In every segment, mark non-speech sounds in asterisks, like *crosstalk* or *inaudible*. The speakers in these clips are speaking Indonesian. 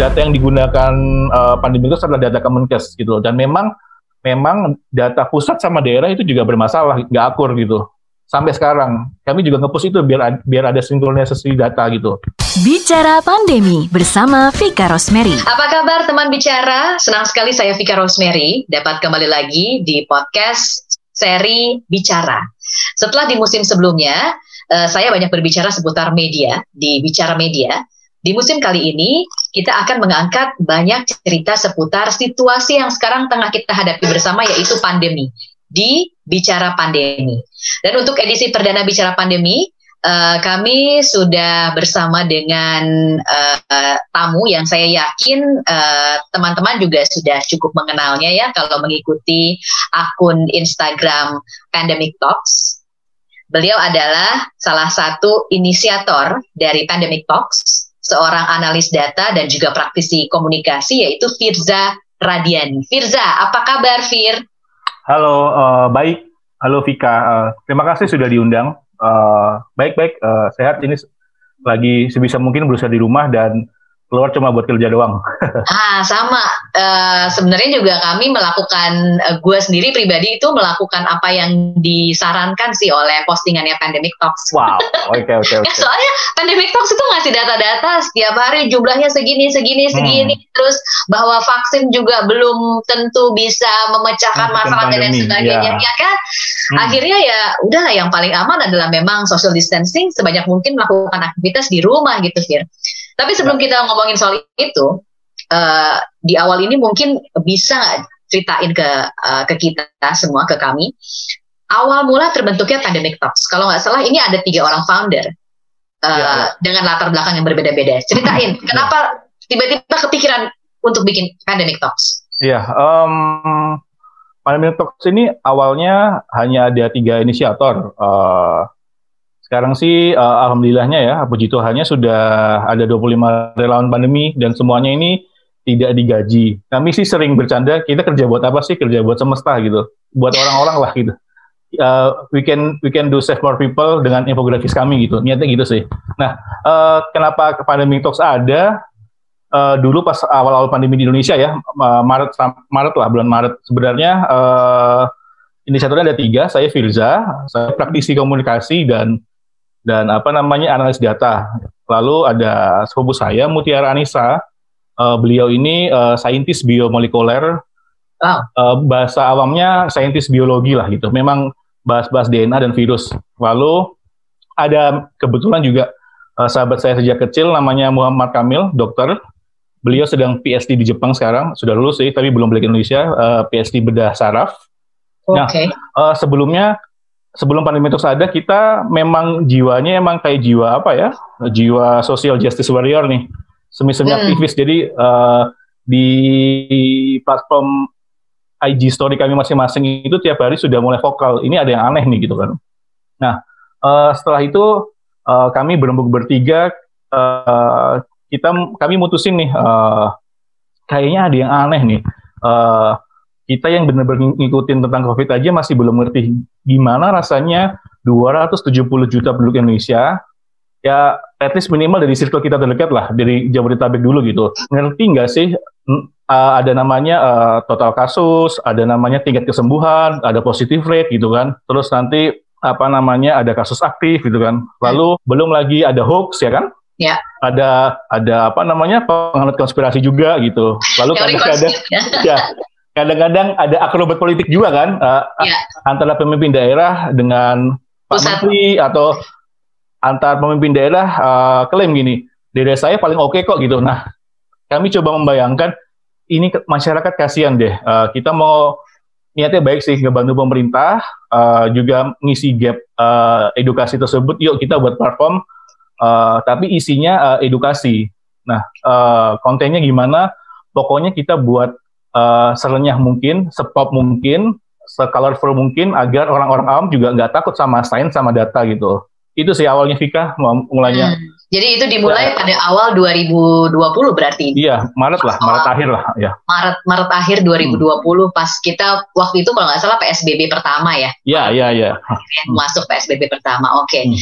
data yang digunakan uh, pandemi itu adalah data Kemenkes gitu dan memang memang data pusat sama daerah itu juga bermasalah nggak akur gitu sampai sekarang kami juga ngepush itu biar biar ada sinkronisasi data gitu. Bicara pandemi bersama Vika Rosemary. Apa kabar teman bicara? Senang sekali saya Vika Rosemary dapat kembali lagi di podcast seri Bicara. Setelah di musim sebelumnya uh, saya banyak berbicara seputar media di Bicara Media di musim kali ini, kita akan mengangkat banyak cerita seputar situasi yang sekarang tengah kita hadapi bersama, yaitu pandemi. Di Bicara Pandemi. Dan untuk edisi perdana Bicara Pandemi, uh, kami sudah bersama dengan uh, uh, tamu yang saya yakin teman-teman uh, juga sudah cukup mengenalnya ya, kalau mengikuti akun Instagram Pandemic Talks. Beliau adalah salah satu inisiator dari Pandemic Talks seorang analis data dan juga praktisi komunikasi yaitu Firza Radiani. Firza, apa kabar Fir? Halo, uh, baik. Halo Vika, uh, terima kasih sudah diundang. Baik-baik, uh, uh, sehat. Ini lagi sebisa mungkin berusaha di rumah dan keluar cuma buat kerja doang. *laughs* ah sama. Uh, Sebenarnya juga kami melakukan, uh, gue sendiri pribadi itu melakukan apa yang disarankan sih oleh postingannya Pandemic Talks. Wow, oke okay, *laughs* oke okay, okay. soalnya Pandemic Talks itu ngasih data-data setiap hari jumlahnya segini segini hmm. segini, hmm. terus bahwa vaksin juga belum tentu bisa memecahkan hmm, masalah dan sebagainya, ya, ya kan? Hmm. Akhirnya ya udah yang paling aman adalah memang social distancing sebanyak mungkin melakukan aktivitas di rumah gitu, Fir. Tapi sebelum kita ngomongin soal itu, uh, di awal ini mungkin bisa ceritain ke uh, ke kita semua, ke kami. Awal mula terbentuknya Pandemic Talks. Kalau nggak salah ini ada tiga orang founder uh, ya, ya. dengan latar belakang yang berbeda-beda. Ceritain ya. kenapa tiba-tiba kepikiran untuk bikin Pandemic Talks? Iya, um, Pandemic Talks ini awalnya hanya ada tiga inisiator. Uh, sekarang sih uh, alhamdulillahnya ya, puji Tuhannya sudah ada 25 relawan pandemi dan semuanya ini tidak digaji. Kami sih sering bercanda, kita kerja buat apa sih? Kerja buat semesta gitu. Buat orang-orang lah gitu. Uh, we can we can do save more people dengan infografis kami gitu. Niatnya gitu sih. Nah, uh, kenapa pandemi talks ada? Uh, dulu pas awal-awal pandemi di Indonesia ya, uh, Maret Maret lah bulan Maret sebenarnya uh, inisiatornya ada tiga. Saya Firza, saya praktisi komunikasi dan dan apa namanya analis data. Lalu ada sepupu saya Mutiara Anissa. Uh, beliau ini uh, saintis biomolekuler. Ah. Uh, bahasa awamnya saintis biologi lah gitu. Memang bahas-bahas DNA dan virus. Lalu ada kebetulan juga uh, sahabat saya sejak kecil namanya Muhammad Kamil, dokter. Beliau sedang PhD di Jepang sekarang, sudah lulus sih, tapi belum balik Indonesia, uh, PhD bedah saraf. Okay. Nah, uh, sebelumnya sebelum pandemi itu ada kita memang jiwanya emang kayak jiwa apa ya? Jiwa social justice warrior nih. Semi-semi hmm. aktivis. Jadi uh, di platform IG story kami masing-masing itu tiap hari sudah mulai vokal. Ini ada yang aneh nih gitu kan. Nah uh, setelah itu uh, kami berembuk bertiga uh, kita kami mutusin nih uh, kayaknya ada yang aneh nih. Uh, kita yang benar-benar ngikutin tentang COVID aja masih belum ngerti gimana rasanya 270 juta penduduk Indonesia ya at least minimal dari circle kita terdekat lah dari Jabodetabek dulu gitu ngerti nggak sih uh, ada namanya uh, total kasus ada namanya tingkat kesembuhan ada positive rate gitu kan terus nanti apa namanya ada kasus aktif gitu kan lalu hmm. belum lagi ada hoax ya kan Ya. Ada ada apa namanya penganut konspirasi juga gitu. Lalu kadang ada ya kadang-kadang ada akrobat politik juga kan uh, ya. antara pemimpin daerah dengan Pak Menteri atau antar pemimpin daerah uh, klaim gini daerah saya paling oke okay kok gitu. Nah kami coba membayangkan ini masyarakat kasihan deh uh, kita mau niatnya baik sih ngebantu pemerintah uh, juga ngisi gap uh, edukasi tersebut yuk kita buat platform uh, tapi isinya uh, edukasi. Nah uh, kontennya gimana? Pokoknya kita buat uh, serenyah mungkin, sepop mungkin, secolorful mungkin agar orang-orang awam juga nggak takut sama sains sama data gitu. Itu sih awalnya Vika mulainya. Hmm. Jadi itu dimulai ya. pada awal 2020 berarti. Iya, Maret lah, Maret akhir lah, ya. Maret Maret akhir 2020 hmm. pas kita waktu itu kalau nggak salah PSBB pertama ya. Iya, iya, iya. Masuk PSBB pertama. Oke. Okay. Hmm.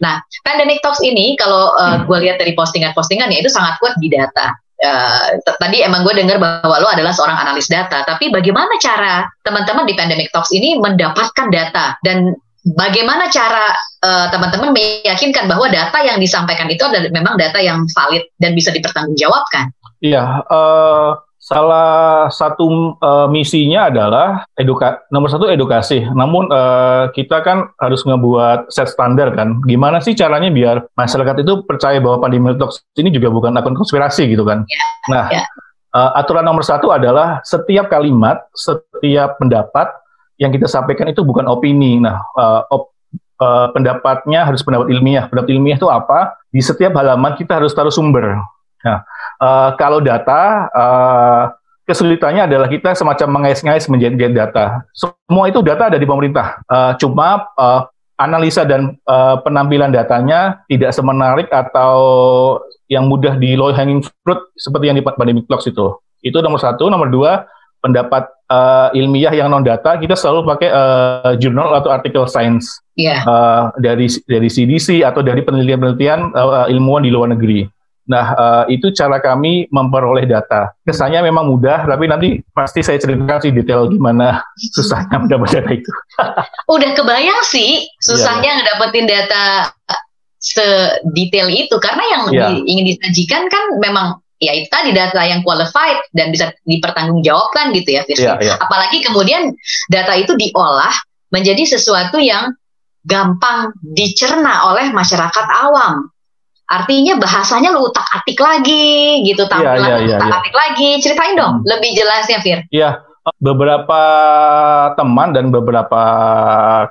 Nah, Pandemic Talks ini kalau uh, hmm. gue lihat dari postingan-postingannya itu sangat kuat di data Uh, tadi emang gue dengar bahwa lo adalah seorang analis data, tapi bagaimana cara teman-teman di Pandemic Talks ini mendapatkan data dan bagaimana cara uh, teman-teman meyakinkan bahwa data yang disampaikan itu adalah memang data yang valid dan bisa dipertanggungjawabkan? Iya, uh, salah satu uh, misinya adalah eduka nomor satu edukasi. Namun uh, kita kan harus ngebuat set standar kan. Gimana sih caranya biar masyarakat itu percaya bahwa pandemi toks ini juga bukan akun konspirasi gitu kan? Yeah, nah, yeah. Uh, aturan nomor satu adalah setiap kalimat, setiap pendapat yang kita sampaikan itu bukan opini. Nah, uh, op, uh, pendapatnya harus pendapat ilmiah. Pendapat ilmiah itu apa? Di setiap halaman kita harus taruh sumber. Nah, uh, kalau data uh, kesulitannya adalah kita semacam mengais-ngais menjadi data. Semua itu data ada di pemerintah. Uh, cuma uh, analisa dan uh, penampilan datanya tidak semenarik atau yang mudah di low hanging fruit seperti yang di pandemic clocks itu. Itu nomor satu. Nomor dua, pendapat uh, ilmiah yang non data kita selalu pakai uh, jurnal atau artikel science yeah. Uh, dari dari CDC atau dari penelitian-penelitian uh, ilmuwan di luar negeri. Nah, uh, itu cara kami memperoleh data. Kesannya memang mudah, tapi nanti pasti saya ceritakan sih detail gimana susahnya *laughs* mendapat data itu. *laughs* Udah kebayang sih susahnya yeah. ngedapetin data sedetail itu, karena yang yeah. di, ingin disajikan kan memang ya itu tadi data yang qualified dan bisa dipertanggungjawabkan gitu ya, Firsi. Yeah, yeah. Apalagi kemudian data itu diolah menjadi sesuatu yang gampang dicerna oleh masyarakat awam Artinya bahasanya lu utak atik lagi gitu iya, tampilan yeah, yeah, yeah, utak atik yeah. lagi. Ceritain dong hmm. lebih jelasnya Fir. Iya, beberapa teman dan beberapa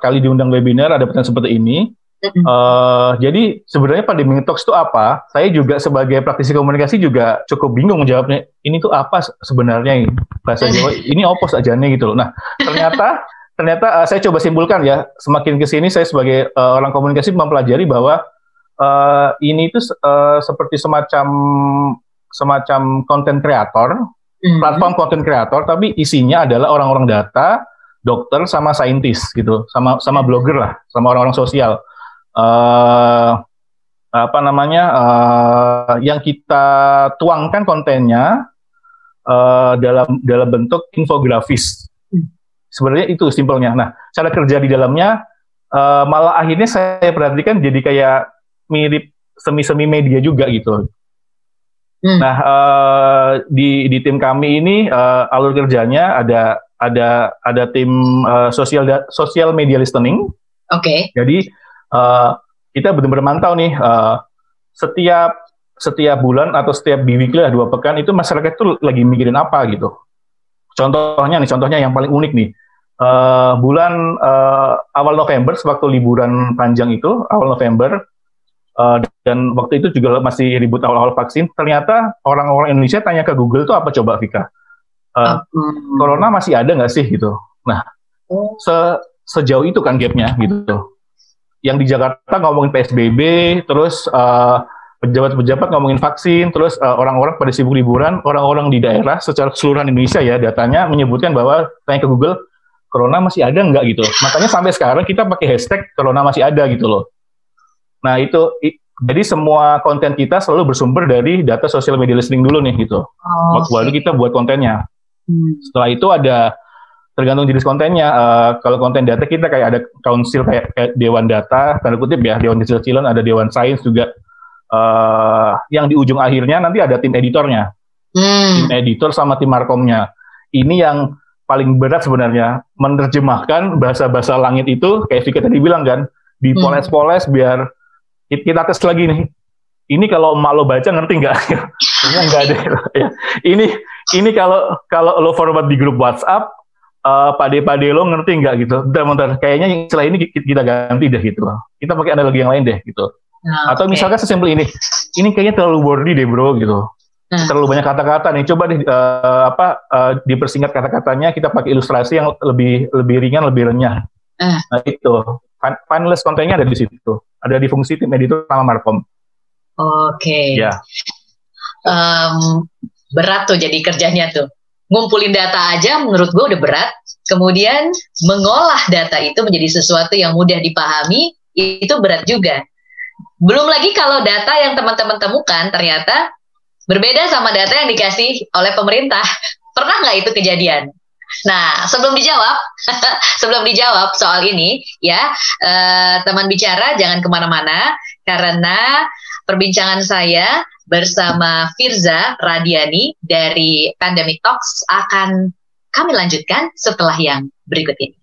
kali diundang webinar ada pertanyaan seperti ini. Mm-hmm. Uh, jadi sebenarnya pandemi talks itu apa? Saya juga sebagai praktisi komunikasi juga cukup bingung jawabnya. Ini tuh apa sebenarnya ini? bahasa Jawa? Ini opos aja nih gitu loh. Nah ternyata ternyata uh, saya coba simpulkan ya. Semakin ke sini saya sebagai uh, orang komunikasi mempelajari bahwa uh, ini itu uh, seperti semacam semacam konten kreator, mm-hmm. platform konten kreator, tapi isinya adalah orang-orang data, dokter, sama saintis gitu, sama sama blogger lah, sama orang-orang sosial. Uh, apa namanya uh, yang kita tuangkan kontennya uh, dalam dalam bentuk infografis. Mm. Sebenarnya itu simpelnya. Nah, cara kerja di dalamnya uh, malah akhirnya saya perhatikan jadi kayak mirip semi-semi media juga gitu. Hmm. Nah uh, di di tim kami ini uh, alur kerjanya ada ada ada tim uh, sosial sosial media listening. Oke. Okay. Jadi uh, kita benar-benar mantau nih uh, setiap setiap bulan atau setiap biweekly lah dua pekan itu masyarakat tuh lagi mikirin apa gitu. Contohnya nih, contohnya yang paling unik nih. Uh, bulan uh, awal November, sewaktu liburan panjang itu, awal November, Uh, dan waktu itu juga masih ribut awal-awal vaksin. Ternyata orang-orang Indonesia tanya ke Google itu apa coba Vika? Uh, hmm. Corona masih ada nggak sih gitu? Nah, oh. se sejauh itu kan gapnya gitu. Yang di Jakarta ngomongin PSBB, terus uh, pejabat-pejabat ngomongin vaksin, terus uh, orang-orang pada sibuk liburan, orang-orang di daerah secara keseluruhan Indonesia ya datanya menyebutkan bahwa tanya ke Google, Corona masih ada nggak gitu. Makanya sampai sekarang kita pakai hashtag Corona masih ada gitu loh. Nah itu jadi semua konten kita selalu bersumber dari data social media listening dulu nih gitu. Oh, Baru kita buat kontennya. Hmm. Setelah itu ada tergantung jenis kontennya. Uh, kalau konten data kita kayak ada council kayak, kayak dewan data, tanda kutip ya, dewan kecil-kecilan, ada dewan sains juga. Uh, yang di ujung akhirnya nanti ada tim editornya, hmm. tim editor sama tim markomnya. Ini yang paling berat sebenarnya menerjemahkan bahasa-bahasa langit itu kayak Vika tadi bilang kan, dipoles-poles biar kita tes lagi nih. Ini kalau emak lo baca ngerti nggak? *laughs* Ini nggak ada. Ya. Ini ini kalau kalau lo forward di grup WhatsApp, uh, pade-pade lo ngerti nggak gitu? Bentar, bentar. Kayaknya setelah ini kita ganti deh gitu. Kita pakai analogi yang lain deh gitu. Nah, Atau okay. misalkan sesimpel ini, ini kayaknya terlalu wordy deh bro gitu. Hmm. Terlalu banyak kata-kata nih. Coba deh uh, apa uh, dipersingkat kata-katanya. Kita pakai ilustrasi yang lebih lebih ringan, lebih renyah. Hmm. Nah itu finalist kontennya ada di situ ada di fungsi tim editor sama Markom. Oke. Okay. Ya. Um, berat tuh jadi kerjanya tuh. Ngumpulin data aja menurut gue udah berat. Kemudian mengolah data itu menjadi sesuatu yang mudah dipahami itu berat juga. Belum lagi kalau data yang teman-teman temukan ternyata Berbeda sama data yang dikasih oleh pemerintah. *laughs* Pernah nggak itu kejadian? Nah, sebelum dijawab, *laughs* sebelum dijawab soal ini, ya eh, teman bicara jangan ke mana-mana karena perbincangan saya bersama Firza Radiani dari Pandemic Talks akan kami lanjutkan setelah yang berikut ini.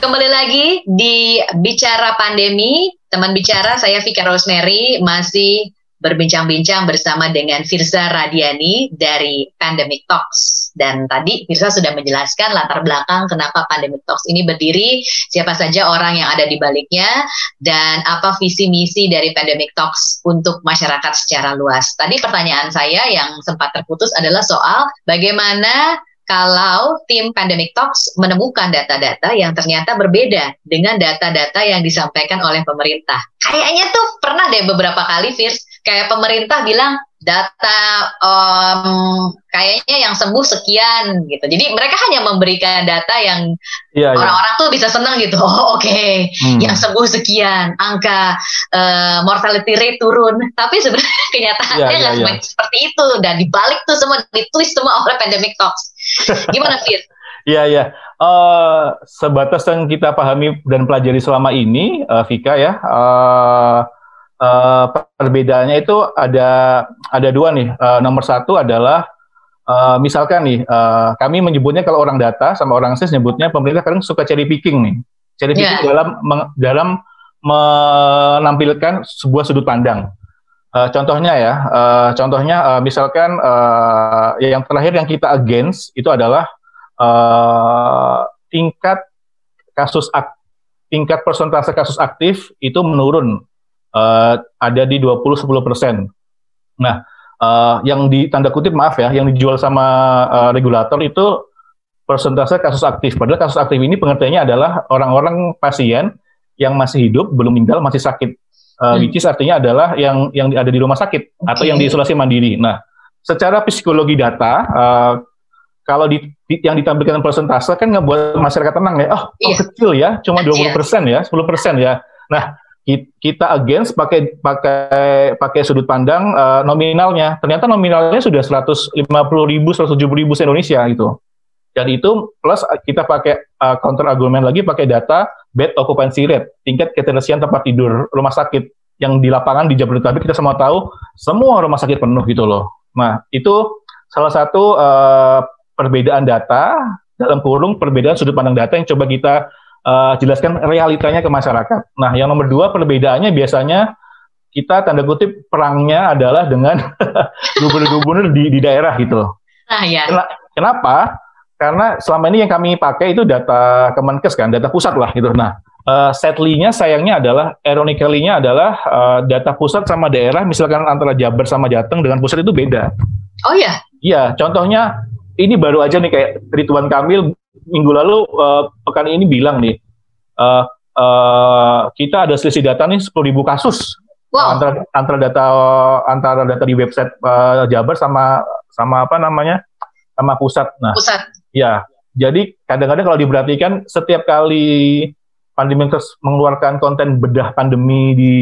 Kembali lagi di Bicara Pandemi, teman bicara saya Vika Rosemary masih berbincang-bincang bersama dengan Firza Radiani dari Pandemic Talks. Dan tadi Firza sudah menjelaskan latar belakang kenapa Pandemic Talks ini berdiri, siapa saja orang yang ada di baliknya, dan apa visi misi dari Pandemic Talks untuk masyarakat secara luas. Tadi pertanyaan saya yang sempat terputus adalah soal bagaimana kalau tim Pandemic Talks menemukan data-data yang ternyata berbeda dengan data-data yang disampaikan oleh pemerintah. Kayaknya tuh pernah deh beberapa kali, Firs, kayak pemerintah bilang data um, kayaknya yang sembuh sekian gitu. Jadi mereka hanya memberikan data yang iya, iya. orang-orang iya. tuh bisa senang gitu. *laughs* Oh oke, okay. hmm. yang sembuh sekian, angka uh, mortality rate turun. Tapi sebenarnya *laughs* kenyataannya iya, nggak iya. seperti itu. Dan dibalik tuh semua ditulis semua *laughs* oleh Pandemic Talks. Gimana Fir? Iya iya. Uh, sebatas yang kita pahami dan pelajari selama ini, uh, Vika ya. Uh, uh, perbedaannya itu ada ada dua nih. Uh, nomor satu adalah uh, misalkan nih uh, kami menyebutnya kalau orang data sama orang sis nyebutnya pemerintah kadang suka cherry picking nih. Cherry picking yeah. dalam dalam menampilkan sebuah sudut pandang. Uh, contohnya ya, uh, contohnya uh, misalkan uh, yang terakhir yang kita against itu adalah uh, tingkat kasus ak tingkat persentase kasus aktif itu menurun uh, ada di 20-10 persen. Nah, uh, yang di tanda kutip maaf ya, yang dijual sama uh, regulator itu persentase kasus aktif. Padahal kasus aktif ini pengertiannya adalah orang-orang pasien yang masih hidup, belum meninggal, masih sakit. Uh, hmm. Which is artinya adalah yang yang ada di rumah sakit okay. atau yang diisolasi mandiri. Nah, secara psikologi data, uh, kalau di, di, yang ditampilkan persentase kan nggak buat masyarakat tenang ya. Oh, oh iya. kecil ya, cuma 20 persen ya, 10 persen ya. Nah, kita against pakai pakai pakai sudut pandang uh, nominalnya. Ternyata nominalnya sudah 150 ribu, 170 ribu Indonesia gitu. Dan itu plus kita pakai uh, counter argument lagi pakai data bed occupancy rate, tingkat keterisian tempat tidur rumah sakit yang di lapangan di Jabodetabek kita semua tahu semua rumah sakit penuh gitu loh. Nah itu salah satu uh, perbedaan data dalam kurung perbedaan sudut pandang data yang coba kita uh, jelaskan realitanya ke masyarakat. Nah, yang nomor dua perbedaannya biasanya kita tanda kutip perangnya adalah dengan *laughs* gubernur-gubernur di, di daerah gitu. Ah, ya. Kenapa? Karena selama ini yang kami pakai itu data Kemenkes kan, data pusat lah gitu. Nah, uh, sadly-nya sayangnya adalah ironically-nya adalah uh, data pusat sama daerah misalkan antara Jabar sama Jateng dengan pusat itu beda. Oh ya? Iya, contohnya ini baru aja nih kayak Ridwan Kamil minggu lalu uh, pekan ini bilang nih uh, uh, kita ada selisih data nih 10.000 kasus wow. antara antara data antara data di website uh, Jabar sama sama apa namanya sama pusat. Nah, pusat. Ya, jadi kadang-kadang kalau diperhatikan setiap kali pandemi terus mengeluarkan konten bedah pandemi di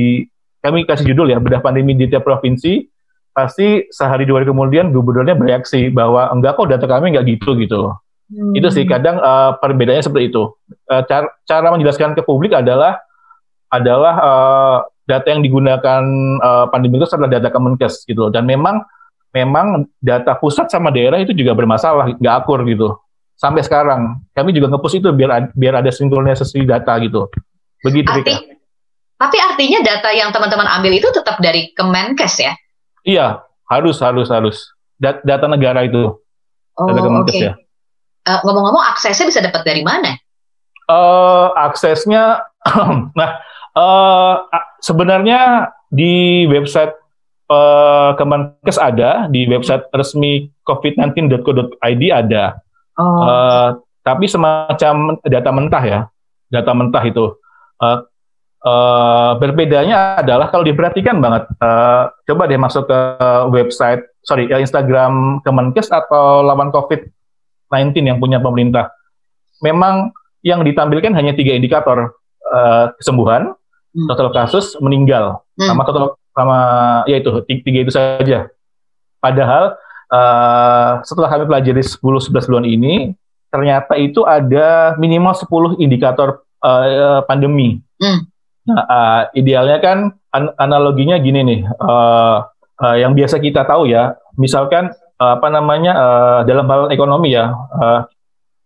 kami kasih judul ya bedah pandemi di tiap provinsi pasti sehari dua hari kemudian gubernurnya bereaksi bahwa enggak kok data kami enggak gitu gitu Hmm. Itu sih kadang uh, perbedaannya seperti itu. Uh, cara, cara menjelaskan ke publik adalah adalah uh, data yang digunakan uh, pandemi itu adalah data Kemenkes gitu. Dan memang memang data pusat sama daerah itu juga bermasalah, nggak akur gitu. Sampai sekarang kami juga ngepush itu biar biar ada sinkronisasi data gitu. Begitu Arti, Tapi artinya data yang teman-teman ambil itu tetap dari Kemenkes ya? Iya, harus harus harus. data negara itu. Oh, data Kemenkes okay. ya. Uh, ngomong-ngomong aksesnya bisa dapat dari mana? Uh, aksesnya, *clears throat* nah uh, sebenarnya di website uh, Kemenkes ada, di website resmi covid19.co.id ada. Oh. Uh, tapi semacam data mentah ya, data mentah itu. Uh, uh, berbedanya adalah kalau diperhatikan banget, uh, coba deh masuk ke website, sorry, Instagram Kemenkes atau lawan COVID 19 yang punya pemerintah. Memang yang ditampilkan hanya tiga indikator uh, kesembuhan, hmm. total kasus, meninggal, hmm. sama total sama ya itu tiga itu saja. Padahal uh, setelah kami pelajari 10-11 bulan ini, ternyata itu ada minimal 10 indikator uh, pandemi. Hmm. Nah, uh, idealnya kan an analoginya gini nih, uh, uh, yang biasa kita tahu ya, misalkan uh, apa namanya uh, dalam hal ekonomi ya, uh,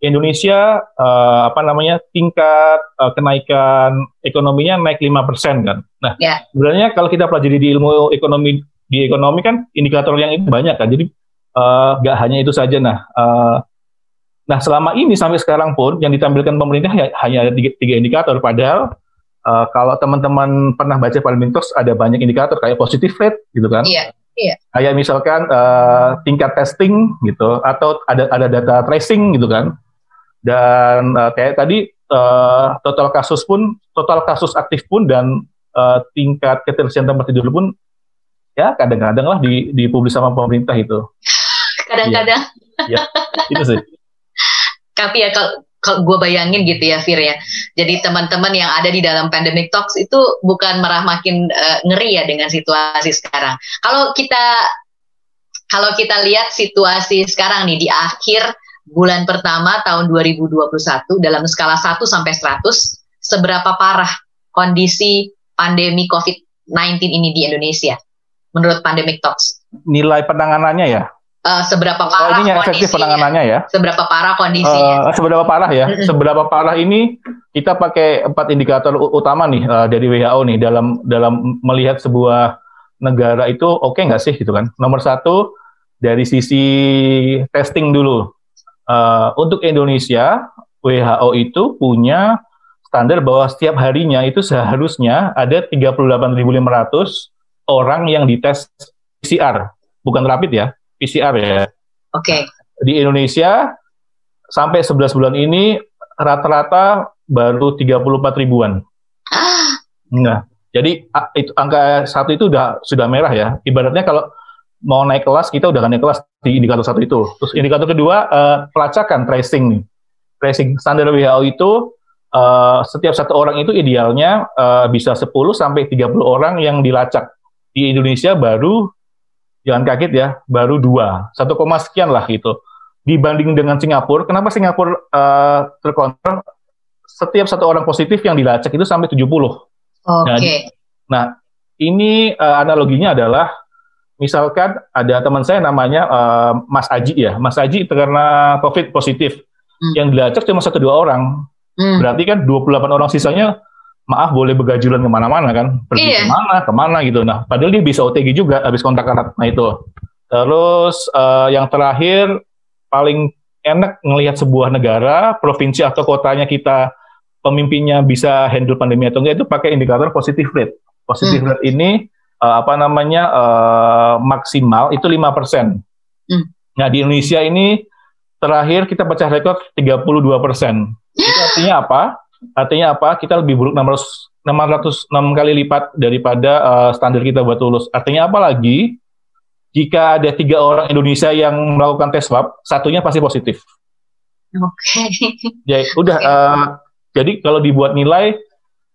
Indonesia uh, apa namanya tingkat uh, kenaikan ekonominya naik lima persen kan. Nah, yeah. sebenarnya kalau kita pelajari di ilmu ekonomi di ekonomi kan indikator yang itu banyak kan. Jadi nggak uh, hanya itu saja. Nah, uh, nah selama ini sampai sekarang pun yang ditampilkan pemerintah ya, hanya ada tiga, tiga indikator. Padahal uh, kalau teman-teman pernah baca Parliament Talks ada banyak indikator kayak positive rate gitu kan. Iya. Iya. Kayak misalkan uh, tingkat testing gitu atau ada ada data tracing gitu kan. Dan uh, kayak tadi uh, total kasus pun total kasus aktif pun dan uh, tingkat keterisian tempat tidur pun ya kadang-kadang lah di dipublis sama pemerintah itu. *laughs* Kadang-kadang. Ya, ya itu sih. Tapi ya kalau kalau gue bayangin gitu ya Fir ya. Jadi teman-teman yang ada di dalam pandemic talks itu bukan merah makin uh, ngeri ya dengan situasi sekarang. Kalau kita kalau kita lihat situasi sekarang nih di akhir bulan pertama tahun 2021 dalam skala 1 sampai 100 seberapa parah kondisi pandemi COVID-19 ini di Indonesia menurut Pandemic Talks? Nilai penanganannya ya? Uh, seberapa parah oh, ini efektif penanganannya ya? Seberapa parah kondisinya? Uh, seberapa parah ya? Mm-hmm. Seberapa parah ini kita pakai empat indikator utama nih uh, dari WHO nih dalam dalam melihat sebuah negara itu oke okay nggak sih gitu kan? Nomor satu dari sisi testing dulu uh, untuk Indonesia WHO itu punya standar bahwa setiap harinya itu seharusnya ada 38.500 orang yang dites PCR, bukan rapid ya, PCR ya. Oke. Okay. Di Indonesia sampai 11 bulan ini rata-rata baru 34 ribuan. Ah. Nah, jadi itu angka satu itu udah sudah merah ya. Ibaratnya kalau mau naik kelas kita udah naik kelas di indikator satu itu. Terus indikator kedua uh, pelacakan tracing nih. Tracing standar WHO itu uh, setiap satu orang itu idealnya uh, bisa 10 sampai 30 orang yang dilacak. Di Indonesia baru jangan kaget ya, baru dua, satu koma sekian lah gitu. Dibanding dengan Singapura, kenapa Singapura uh, terkontrol? Setiap satu orang positif yang dilacak itu sampai 70. Oke. Okay. Nah, nah, ini uh, analoginya adalah misalkan ada teman saya namanya uh, Mas Aji ya, Mas Aji karena COVID positif, hmm. yang dilacak cuma satu dua orang, hmm. berarti kan 28 orang sisanya maaf boleh begajulan ke mana-mana kan, pergi iya. ke mana, ke mana gitu. Nah, padahal dia bisa OTG juga habis kontak erat. Nah itu. Terus uh, yang terakhir paling enak ngelihat sebuah negara, provinsi atau kotanya kita pemimpinnya bisa handle pandemi atau enggak itu pakai indikator positive rate. Positive hmm. rate ini uh, apa namanya uh, maksimal itu lima persen. Hmm. Nah di Indonesia ini terakhir kita pecah rekor 32 persen. Itu artinya apa? Artinya apa? Kita lebih buruk 600 606 kali lipat daripada uh, standar kita buat lulus. Artinya apa lagi? Jika ada tiga orang Indonesia yang melakukan tes swab, satunya pasti positif. Oke. Okay. *laughs* Ya udah. Okay. Uh, jadi kalau dibuat nilai,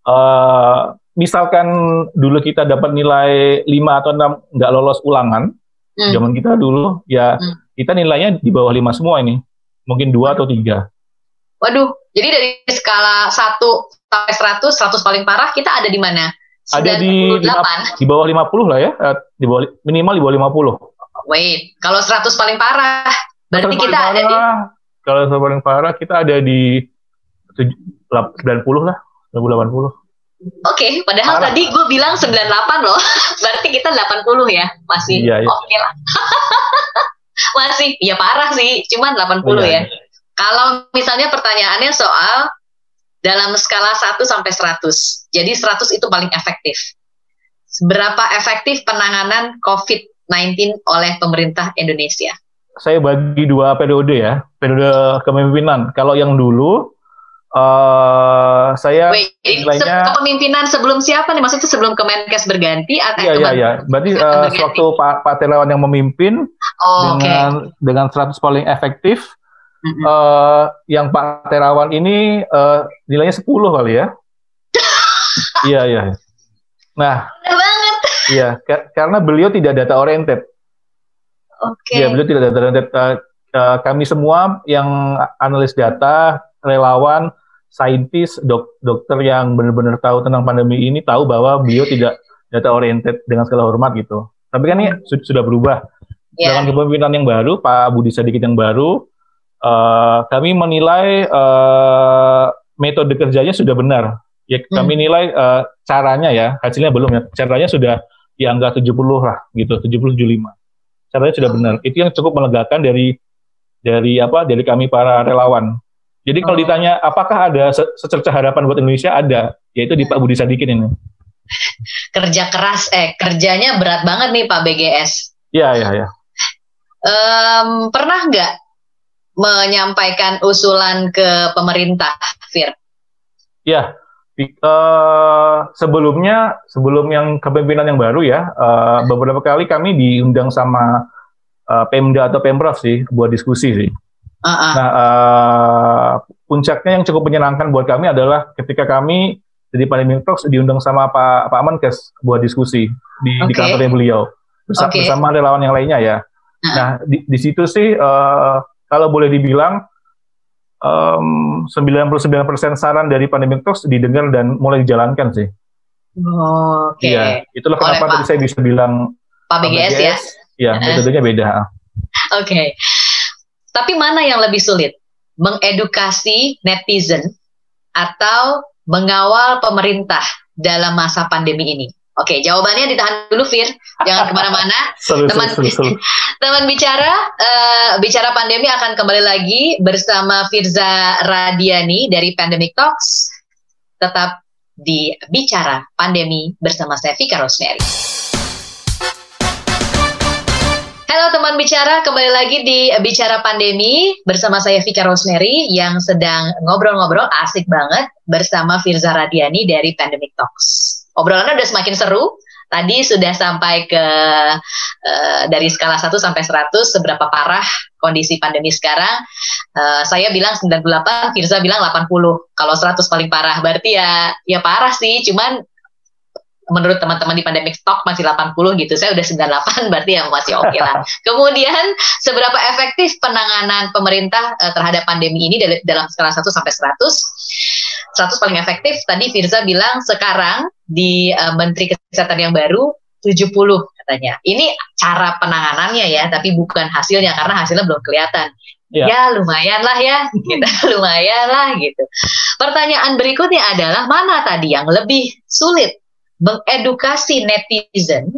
uh, misalkan dulu kita dapat nilai 5 atau 6 nggak lolos ulangan, hmm. zaman kita dulu, ya hmm. kita nilainya di bawah 5 semua ini. Mungkin 2 atau 3. Waduh, jadi dari skala 1 sampai 100, 100 paling parah, kita ada di mana? Ada di, di bawah 50 lah ya, eh, di bawah, minimal di bawah 50. Wait, kalau 100 paling parah, berarti kita parah, ada di... Kalau 100 paling parah, kita ada di 90 lah, 80. Oke, okay, padahal Parah. tadi gue bilang 98 loh. *laughs* Berarti kita 80 ya. Masih iya, iya. oke okay lah. *laughs* Masih, ya parah sih. Cuman 80 iya, ya. Iya. Kalau misalnya pertanyaannya soal dalam skala 1 sampai 100. Jadi 100 itu paling efektif. Seberapa efektif penanganan COVID-19 oleh pemerintah Indonesia? Saya bagi dua periode ya. Periode kepemimpinan. Kalau yang dulu Uh, saya Wait, nilainya kepemimpinan sebelum siapa nih? Maksudnya sebelum Kemenkes berganti atau Iya, iya, iya. Berarti uh, sewaktu Pak Pak Terawan yang memimpin oh, dengan okay. dengan 100 paling efektif mm -hmm. uh, yang Pak Terawan ini uh, nilainya 10 kali ya. *laughs* iya, iya. Nah, banget. Iya, karena beliau tidak data oriented. Oke. Okay. Ya, beliau tidak data oriented. Uh, uh, kami semua yang analis data, relawan, saintis, dok, dokter yang benar-benar tahu tentang pandemi ini tahu bahwa beliau tidak data oriented dengan segala hormat gitu. Tapi kan ini hmm. sudah berubah. Yeah. Dengan kepemimpinan yang baru, Pak Budi Sadikin yang baru, uh, kami menilai uh, metode kerjanya sudah benar. Ya, hmm. kami nilai uh, caranya ya, hasilnya belum ya. Caranya sudah di angka 70 lah gitu, 70 75. Caranya sudah benar. Itu yang cukup melegakan dari dari apa? Dari kami para relawan. Jadi kalau oh. ditanya apakah ada secerca harapan buat Indonesia ada, yaitu di Pak Budi Sadikin ini. *laughs* Kerja keras eh kerjanya berat banget nih Pak BGS. Iya, iya, iya. Um, pernah nggak menyampaikan usulan ke pemerintah, Fir? Ya, uh, sebelumnya sebelum yang kepemimpinan yang baru ya, uh, beberapa kali kami diundang sama uh, Pemda atau Pemprov sih buat diskusi sih. Uh-uh. Nah, uh, puncaknya yang cukup menyenangkan buat kami adalah ketika kami jadi pandemi talks diundang sama Pak Pak Menkes buat diskusi di, okay. di kantornya beliau bersama, okay. bersama relawan yang lainnya ya. Uh-huh. Nah, di, di situ sih uh, kalau boleh dibilang um, 99% saran dari Pandemic Talks didengar dan mulai dijalankan sih. Oh, Oke. Okay. Iya, itulah Oleh kenapa tadi saya bisa bilang Pak BGS, BGS ya. Iya, *laughs* metodenya beda. Oke. Okay. Tapi mana yang lebih sulit? Mengedukasi netizen atau mengawal pemerintah dalam masa pandemi ini? Oke, jawabannya ditahan dulu, Fir. Jangan ke mana-mana. *laughs* teman, *laughs* teman bicara, uh, bicara pandemi akan kembali lagi bersama Firza Radiani dari Pandemic Talks. Tetap di Bicara Pandemi bersama saya, Vika Rosemary. Halo teman bicara, kembali lagi di Bicara Pandemi bersama saya Vika Rosemary yang sedang ngobrol-ngobrol asik banget bersama Firza Radiani dari Pandemic Talks obrolannya udah semakin seru. Tadi sudah sampai ke uh, dari skala 1 sampai 100 seberapa parah kondisi pandemi sekarang. Uh, saya bilang 98, Firza bilang 80. Kalau 100 paling parah berarti ya ya parah sih, cuman menurut teman-teman di pandemic stock masih 80 gitu. Saya udah 98 *laughs* berarti ya masih oke okay lah. Kemudian seberapa efektif penanganan pemerintah uh, terhadap pandemi ini dalam skala 1 sampai 100? 100 paling efektif tadi Firza bilang sekarang di uh, Menteri Kesehatan yang baru 70 katanya. Ini cara penanganannya ya, tapi bukan hasilnya karena hasilnya belum kelihatan. Ya, ya lumayan lah ya, *laughs* gitu. lumayan lah gitu. Pertanyaan berikutnya adalah mana tadi yang lebih sulit mengedukasi netizen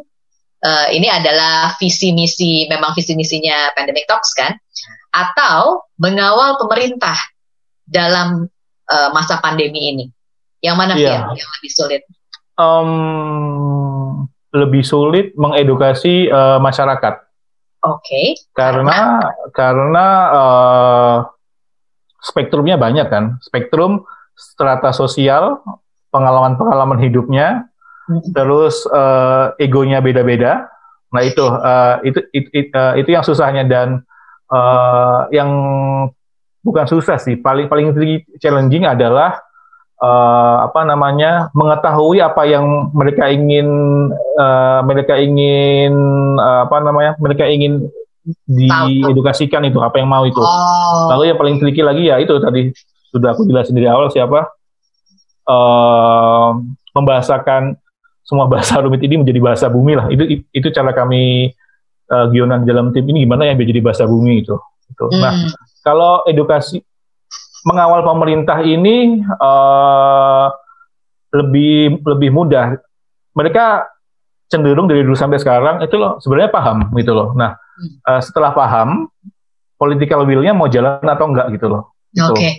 uh, ini adalah visi misi memang visi misinya Pandemic Talks kan atau mengawal pemerintah dalam uh, masa pandemi ini. Yang mana yeah. yang lebih sulit? Um, lebih sulit mengedukasi uh, masyarakat. Oke. Okay. karena karena uh, spektrumnya banyak kan. Spektrum strata sosial pengalaman-pengalaman hidupnya terus uh, egonya beda-beda. Nah itu uh, itu itu, itu, uh, itu yang susahnya dan uh, yang bukan susah sih, paling paling challenging adalah uh, apa namanya mengetahui apa yang mereka ingin uh, mereka ingin uh, apa namanya mereka ingin diedukasikan itu apa yang mau itu. Oh. Lalu yang paling tricky lagi ya itu tadi sudah aku jelasin dari awal siapa uh, membahasakan semua bahasa rumit ini menjadi bahasa bumi lah. Itu itu cara kami uh, Gionan dalam tim ini gimana ya menjadi bahasa bumi itu. itu. Hmm. Nah, kalau edukasi mengawal pemerintah ini uh, lebih lebih mudah. Mereka cenderung dari dulu sampai sekarang itu loh sebenarnya paham gitu loh. Nah, uh, setelah paham political will-nya mau jalan atau enggak gitu loh. Gitu. Oke. Okay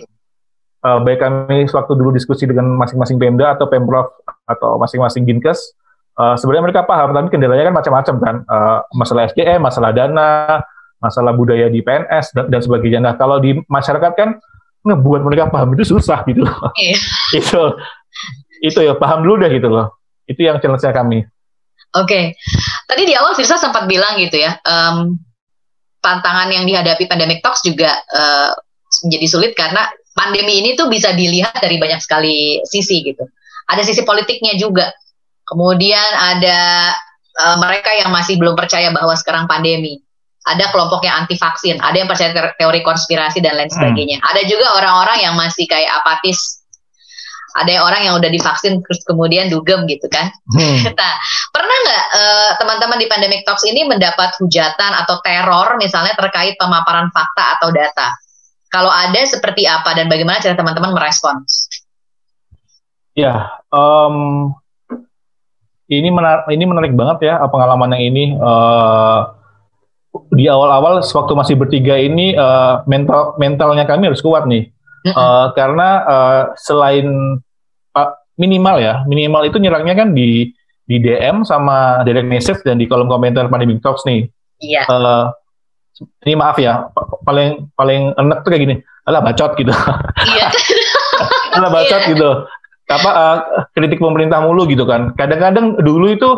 uh, baik kami sewaktu dulu diskusi dengan masing-masing Pemda atau Pemprov atau masing-masing Dinkes, uh, sebenarnya mereka paham, tapi kendalanya kan macam-macam kan, uh, masalah SDM, masalah dana, masalah budaya di PNS dan, dan sebagainya. Nah kalau di masyarakat kan ngebuat mereka paham itu susah gitu loh. Iya. *laughs* itu itu ya paham dulu deh gitu loh. Itu yang challenge kami. Oke, okay. tadi di awal Firsa sempat bilang gitu ya, um, tantangan yang dihadapi pandemic talks juga uh, menjadi sulit karena pandemi ini tuh bisa dilihat dari banyak sekali sisi gitu. Ada sisi politiknya juga. Kemudian ada uh, mereka yang masih belum percaya bahwa sekarang pandemi. Ada kelompok yang anti vaksin, ada yang percaya teori konspirasi dan lain hmm. sebagainya. Hmm. Ada juga orang-orang yang masih kayak apatis ada yang orang yang udah divaksin terus kemudian dugem gitu kan. Hmm. *laughs* nah, pernah nggak uh, teman-teman di Pandemic Talks ini mendapat hujatan atau teror misalnya terkait pemaparan fakta atau data? Kalau ada seperti apa dan bagaimana cara teman-teman merespons? Ya, um, ini menarik, ini menarik banget ya pengalaman yang ini. Uh, di awal-awal waktu masih bertiga ini uh, mental mentalnya kami harus kuat nih. Uh, karena uh, selain minimal ya, minimal itu nyerangnya kan di di DM sama direct message dan di kolom komentar Pandemic Talks nih. Iya. Uh, ini maaf ya, paling paling enak tuh kayak gini, alah bacot gitu. Iya. *laughs* alah bacot iya. gitu. Apa uh, kritik pemerintah mulu gitu kan. Kadang-kadang dulu itu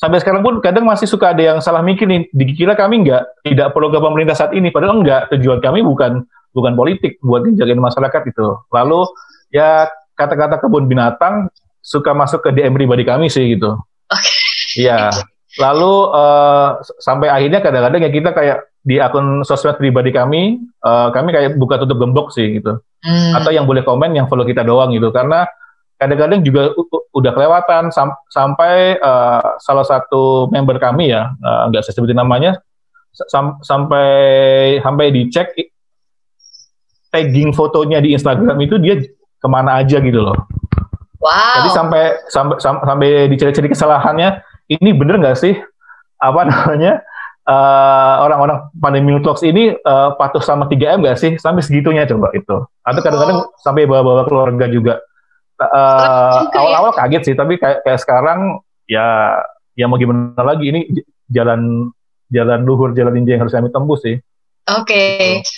sampai sekarang pun kadang masih suka ada yang salah mikir nih. Dikira kami enggak tidak perlu ke pemerintah saat ini, padahal enggak. Tujuan kami bukan bukan politik, buat menjaga masyarakat itu. Lalu ya kata-kata kebun binatang suka masuk ke DM pribadi kami sih gitu. Iya. Okay. Lalu uh, sampai akhirnya kadang-kadang ya kita kayak di akun sosmed pribadi kami, uh, kami kayak buka tutup gembok sih gitu. Hmm. Atau yang boleh komen yang follow kita doang gitu. Karena kadang-kadang juga udah kelewatan sam sampai uh, salah satu member kami ya, nggak uh, saya sebutin namanya, sam sampai sampai dicek tagging fotonya di Instagram itu dia ke mana aja gitu loh. Wow. Jadi sampai sampai sampai dicari-cari kesalahannya, ini bener nggak sih apa *laughs* namanya uh, orang-orang pandemi talks ini uh, patuh sama 3M nggak sih sampai segitunya coba itu? Atau kadang-kadang oh. sampai bawa-bawa keluarga juga. Uh, awal-awal ya? kaget sih, tapi kayak, kayak sekarang ya ya mau gimana lagi ini jalan jalan luhur jalan ninja yang harus kami tembus sih. Oke. Okay. Gitu.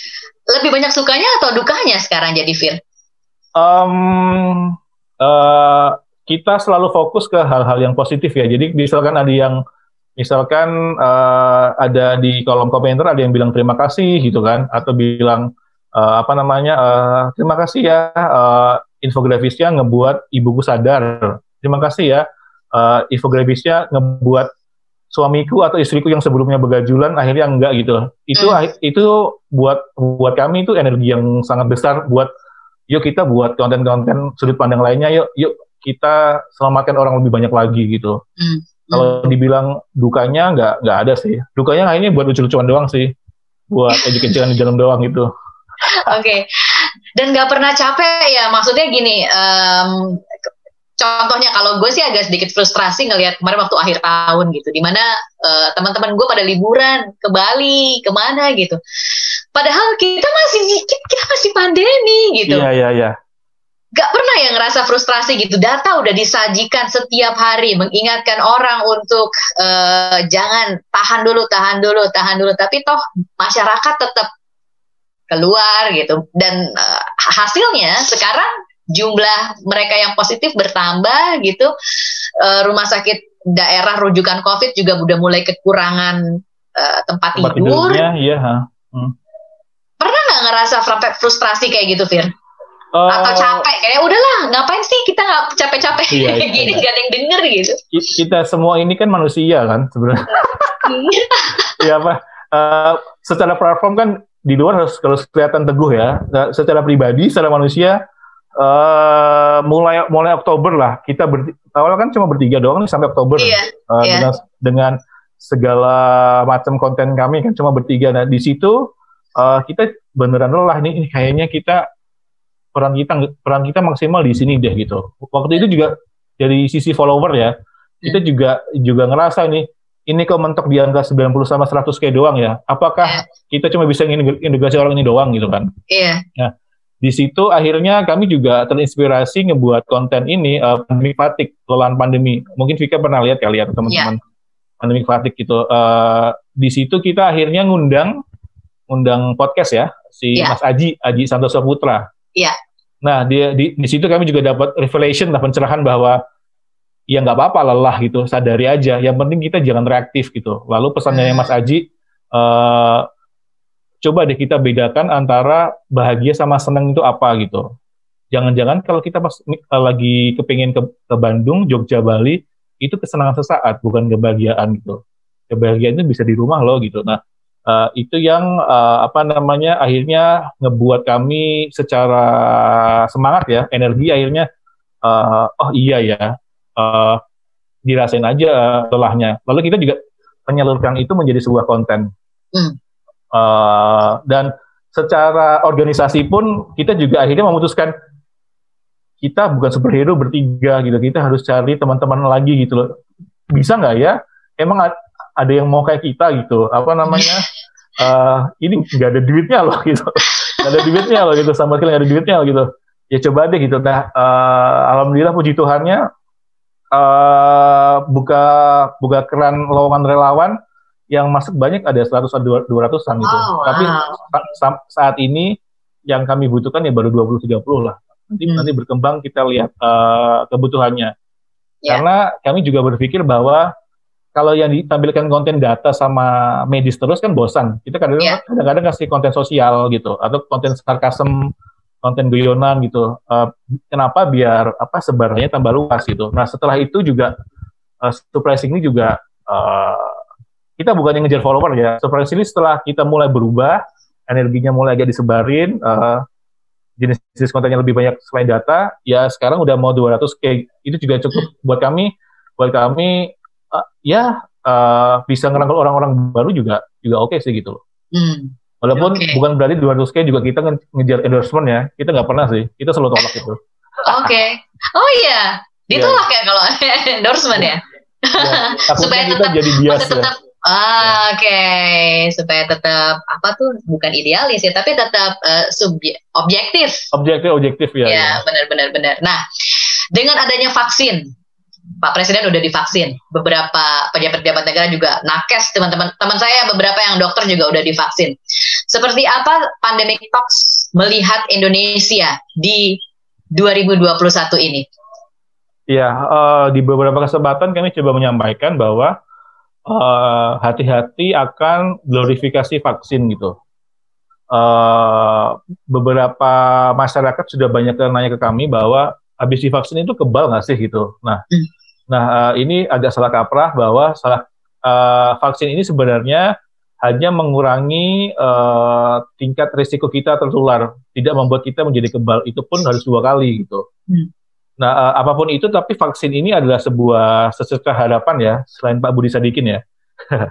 Lebih banyak sukanya atau dukanya sekarang jadi Fir? Um, uh, kita selalu fokus ke hal-hal yang positif ya. Jadi misalkan ada yang misalkan uh, ada di kolom komentar ada yang bilang terima kasih gitu kan atau bilang uh, apa namanya uh, terima kasih ya uh, infografisnya ngebuat ibuku sadar. Terima kasih ya uh, infografisnya ngebuat suamiku atau istriku yang sebelumnya begajulan akhirnya enggak gitu. Itu hmm. itu buat buat kami itu energi yang sangat besar buat yuk kita buat konten-konten sudut pandang lainnya yuk yuk kita selamatkan orang lebih banyak lagi gitu mm. Kalau mm. dibilang dukanya nggak nggak ada sih. Dukanya ini buat lucu-lucuan doang sih. Buat education di jalan doang gitu. *laughs* Oke. Okay. dan nggak pernah capek ya. Maksudnya gini um, contohnya kalau gue sih agak sedikit frustrasi ngelihat kemarin waktu akhir tahun gitu. Di mana uh, teman-teman gue pada liburan ke Bali ke mana gitu. Padahal kita masih kita masih pandemi? gitu. Iya iya iya Gak pernah yang ngerasa frustrasi gitu. Data udah disajikan setiap hari, mengingatkan orang untuk uh, jangan tahan dulu, tahan dulu, tahan dulu. Tapi toh masyarakat tetap keluar gitu. Dan uh, hasilnya sekarang jumlah mereka yang positif bertambah gitu. Uh, rumah sakit daerah rujukan COVID juga udah mulai kekurangan uh, tempat, tempat tidur. iya. Hmm. Pernah nggak ngerasa frustrasi kayak gitu, Fir? Uh, Atau capek kayak udahlah ngapain sih kita nggak capek-capek iya, iya, gini iya. gak ada yang denger gitu. Kita semua ini kan manusia kan sebenarnya. Iya apa? Uh, secara platform kan di luar harus harus kelihatan teguh ya. Nah, secara pribadi, secara manusia uh, mulai mulai Oktober lah kita ber, awal kan cuma bertiga doang nih sampai Oktober iya, uh, iya. dengan dengan segala macam konten kami kan cuma bertiga nah di situ uh, kita beneran lelah nih kayaknya kita peran kita peran kita maksimal di sini deh gitu waktu itu juga dari sisi follower ya kita hmm. juga juga ngerasa nih ini kok mentok di angka 90 sama 100 kayak doang ya apakah yeah. kita cuma bisa integrasi orang ini doang gitu kan iya nah di situ akhirnya kami juga terinspirasi ngebuat konten ini uh, pandemi fatigue kelelahan pandemi mungkin Vika pernah lihat kali ya teman-teman yeah. pandemi fatigue gitu uh, di situ kita akhirnya ngundang ngundang podcast ya si yeah. Mas Aji Aji Santoso Putra yeah. Nah di, di di situ kami juga dapat revelation lah pencerahan bahwa ya nggak apa-apa lelah gitu sadari aja yang penting kita jangan reaktif gitu lalu pesannya hmm. Mas Aji uh, coba deh kita bedakan antara bahagia sama senang itu apa gitu. Jangan-jangan kalau kita pas lagi kepingin ke, ke Bandung, Jogja, Bali, itu kesenangan sesaat, bukan kebahagiaan gitu. Kebahagiaan itu bisa di rumah loh gitu. Nah, uh, itu yang uh, apa namanya akhirnya ngebuat kami secara semangat ya, energi akhirnya uh, oh iya ya, uh, dirasain aja lelahnya. Lalu kita juga menyalurkan itu menjadi sebuah konten. Hmm. Uh, dan secara organisasi pun kita juga akhirnya memutuskan kita bukan superhero bertiga gitu kita harus cari teman-teman lagi gitu loh bisa nggak ya emang ada yang mau kayak kita gitu apa namanya *laughs* uh, ini nggak ada duitnya loh gitu nggak ada duitnya loh gitu sama sekali nggak ada duitnya loh gitu ya coba deh gitu nah uh, alhamdulillah puji Tuhannya uh, buka buka keran lowongan relawan yang masuk banyak ada 100 200 200-an gitu. Oh, wow. Tapi saat ini yang kami butuhkan ya baru 20 30 lah nanti hmm. nanti berkembang kita lihat uh, kebutuhannya. Yeah. Karena kami juga berpikir bahwa kalau yang ditampilkan konten data sama medis terus kan bosan. Kita kadang-kadang yeah. konten sosial gitu atau konten sarkasem, konten guyonan gitu. Uh, kenapa biar apa sebarannya tambah luas gitu. Nah, setelah itu juga uh, surprising ini juga uh, kita bukan yang ngejar follower ya. Surprising ini setelah kita mulai berubah, energinya mulai agak disebarin, uh, jenis-jenis kontennya lebih banyak selain data, ya sekarang udah mau 200k. Itu juga cukup buat kami, buat kami uh, ya uh, bisa ngerangkul orang-orang baru juga juga oke okay sih gitu loh. Hmm. Walaupun okay. bukan berarti 200k juga kita ngejar endorsement ya, kita nggak pernah sih, kita selalu tolak itu. Oke, okay. oh iya, ditolak yeah. ya kalau *laughs* endorsement ya. ya supaya tetap jadi bias tetap Ah, Oke, okay. supaya tetap apa tuh bukan idealis ya, tapi tetap uh, subje objektif. Objektif, objektif ya. Ya, benar-benar benar. Nah, dengan adanya vaksin, Pak Presiden udah divaksin. Beberapa pejabat-pejabat negara juga nakes teman-teman teman saya beberapa yang dokter juga udah divaksin. Seperti apa pandemic talks melihat Indonesia di 2021 ini? Ya, uh, di beberapa kesempatan kami coba menyampaikan bahwa Eh, hati-hati uh, akan glorifikasi vaksin gitu. Uh, beberapa masyarakat sudah banyak yang nanya ke kami bahwa habis divaksin itu kebal nggak sih gitu. Nah, hmm. Nah uh, ini agak salah kaprah bahwa salah uh, vaksin ini sebenarnya hanya mengurangi uh, tingkat risiko kita tertular, tidak membuat kita menjadi kebal. Itu pun harus dua kali gitu. Hmm. Nah, uh, apa pun itu, tapi vaksin ini adalah sebuah secerca harapan ya, selain Pak Budi Sadikin ya. uh,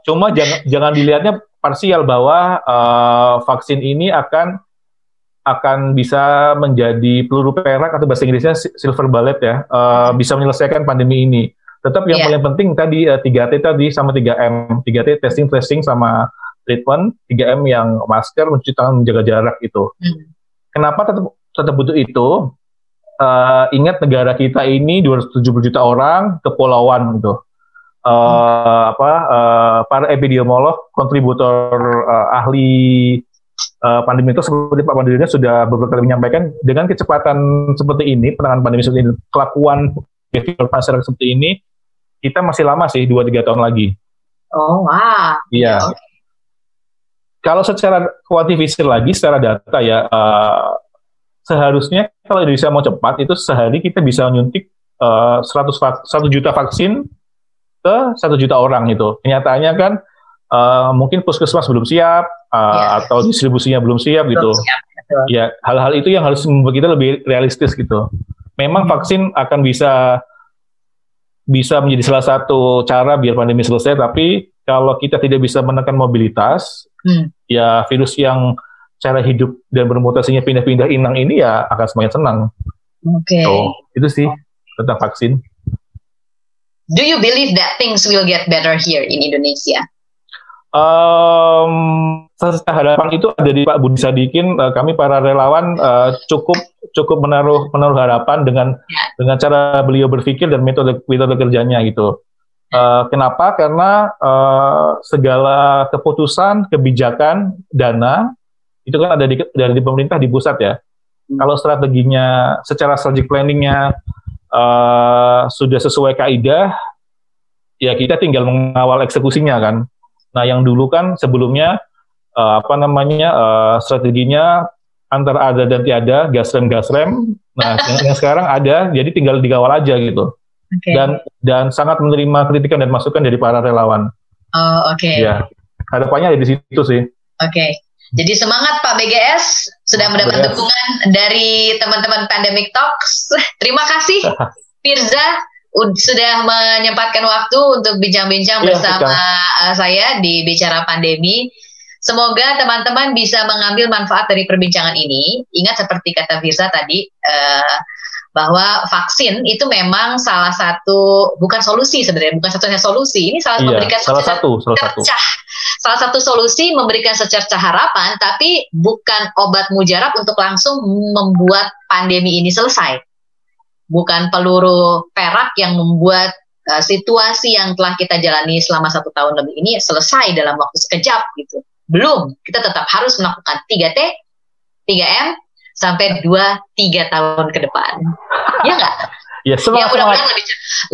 *laughs* cuma jangan jangan dilihatnya parsial bahwa uh, vaksin ini akan akan bisa menjadi peluru perak atau bahasa Inggrisnya silver bullet ya, uh, bisa menyelesaikan pandemi ini. Tetap yang yeah. paling penting tadi uh, 3T tadi sama 3M, 3T testing, tracing sama treatment, 3M yang masker, mencuci tangan, menjaga jarak itu. Mm. Kenapa tetap tetap butuh itu? uh, ingat negara kita ini 270 juta orang kepulauan gitu. Uh, hmm. apa uh, para epidemiolog, kontributor uh, ahli uh, pandemi itu seperti Pak Pandu sudah beberapa kali menyampaikan dengan kecepatan seperti ini penanganan pandemi seperti ini, kelakuan behavior masyarakat seperti ini, kita masih lama sih dua tiga tahun lagi. Oh wow. Iya. Okay. Kalau secara kuantifikasi lagi, secara data ya, uh, seharusnya kalau Indonesia mau cepat itu sehari kita bisa menyuntik uh, 100 1 juta vaksin ke satu juta orang itu. Kenyataannya kan uh, mungkin puskesmas belum siap uh, ya. atau distribusinya belum siap gitu. siap, Ya, hal-hal itu yang harus membuat kita lebih realistis gitu. Memang hmm. vaksin akan bisa bisa menjadi salah satu cara biar pandemi selesai, tapi kalau kita tidak bisa menekan mobilitas, hmm. ya virus yang cara hidup dan bermutasinya pindah-pindah inang ini ya akan semakin senang. Oke. Okay. So, itu sih tentang vaksin. Do you believe that things will get better here in Indonesia? Um, harapan itu ada di Pak Budi Sadikin. Uh, kami para relawan uh, cukup cukup menaruh menaruh harapan dengan yeah. dengan cara beliau berpikir dan metode metode kerjanya gitu. Uh, kenapa? Karena uh, segala keputusan, kebijakan, dana itu kan ada di dari di pemerintah di pusat ya. Hmm. Kalau strateginya secara strategic planningnya uh, sudah sesuai kaidah, ya kita tinggal mengawal eksekusinya kan. Nah yang dulu kan sebelumnya uh, apa namanya uh, strateginya antara ada dan tiada, gas rem gas rem. Nah yang, yang sekarang ada, jadi tinggal dikawal aja gitu. okay. dan dan sangat menerima kritikan dan masukan dari para relawan. Oh oke. Okay. Ya harapannya ada di situ sih. Oke. Okay. Jadi semangat Pak BGS sudah mendapat dukungan dari teman-teman Pandemic Talks. *laughs* Terima kasih *laughs* Firza sudah menyempatkan waktu untuk bincang-bincang ya, bersama kita. saya di bicara pandemi. Semoga teman-teman bisa mengambil manfaat dari perbincangan ini. Ingat seperti kata Firza tadi uh, bahwa vaksin itu memang salah satu bukan solusi sebenarnya bukan satunya solusi. Ini salah iya, memberikan salah satu salah satu salah satu solusi memberikan secercah harapan, tapi bukan obat mujarab untuk langsung membuat pandemi ini selesai. Bukan peluru perak yang membuat uh, situasi yang telah kita jalani selama satu tahun lebih ini selesai dalam waktu sekejap gitu. Belum, kita tetap harus melakukan 3T, 3M, sampai 2-3 tahun ke depan. Ya nggak? Ya, ya mudah-mudahan lebih,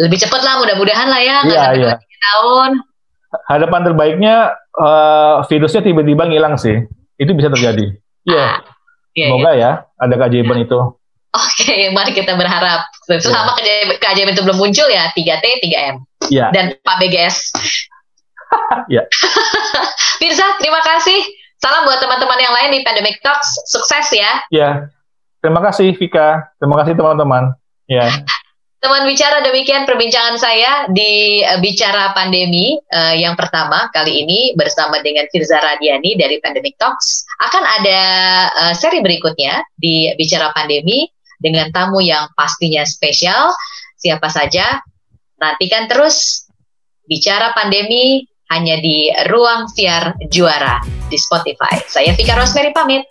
lebih cepat lah, mudah-mudahan lah ya. Iya, iya. tahun harapan terbaiknya uh, virusnya tiba-tiba ngilang sih. Itu bisa terjadi. Iya. Yeah. Yeah, Semoga yeah. ya ada keajaiban itu. Oke, okay, *laughs* mari kita berharap. Selama yeah. keajaiban, itu belum muncul ya 3T, 3M. Yeah. Dan Pak BGS. ya. Firza, terima kasih. Salam buat teman-teman yang lain di Pandemic Talks. Sukses ya. Ya. Terima kasih Vika. Terima kasih teman-teman. Ya. *laughs* Teman bicara demikian perbincangan saya di uh, bicara pandemi uh, yang pertama kali ini bersama dengan Firza Radiani dari Pandemic Talks. Akan ada uh, seri berikutnya di bicara pandemi dengan tamu yang pastinya spesial. Siapa saja? Nantikan terus bicara pandemi hanya di ruang siar juara di Spotify. Saya Vika Rosemary pamit.